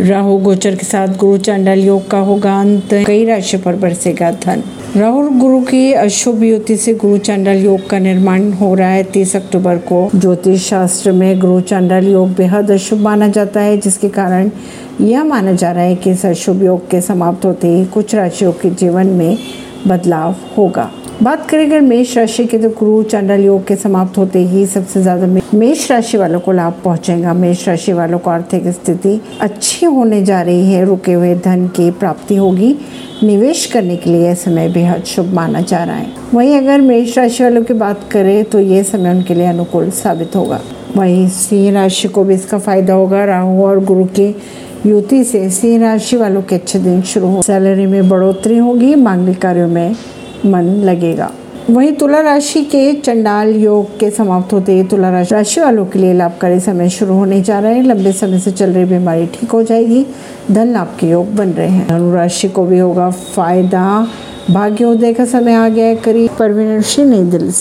राहु गोचर के साथ गुरु चांडाल योग का होगा अंत। कई राशि पर बरसेगा धन। राहुल गुरु की अशुभ युति से गुरु चांडाल योग का निर्माण हो रहा है तीस अक्टूबर को। ज्योतिष शास्त्र में गुरु चांडाल योग बेहद अशुभ माना जाता है, जिसके कारण यह माना जा रहा है कि इस अशुभ योग के समाप्त होते ही कुछ राशियों के जीवन में बदलाव होगा। बात करें, अगर मेष राशि के तो गुरु चांडाल योग के समाप्त होते ही सबसे ज़्यादा मेष राशि वालों को लाभ पहुंचेगा। मेष राशि वालों को आर्थिक स्थिति अच्छी होने जा रही है। रुके हुए धन की प्राप्ति होगी। निवेश करने के लिए यह समय बेहद शुभ माना जा रहा है। वहीं अगर मेष राशि वालों की बात करें तो ये समय उनके लिए अनुकूल साबित होगा। वहीं सिंह राशि को भी इसका फ़ायदा होगा। राहु और गुरु के युति से सिंह राशि वालों के अच्छे दिन शुरू हो सैलरी में बढ़ोतरी होगी। मांगलिक कार्यों में मन लगेगा। वहीं तुला राशि के चंडाल योग के समाप्त होते ही तुला राशि राशि वालों के लिए लाभकारी समय शुरू होने जा रहे हैं। लंबे समय से चल रही बीमारी ठीक हो जाएगी। धन लाभ के योग बन रहे हैं। धनुराशि को भी होगा फ़ायदा। भाग्योदय का समय आ गया है करीब। परवीन नई दिल्ली से।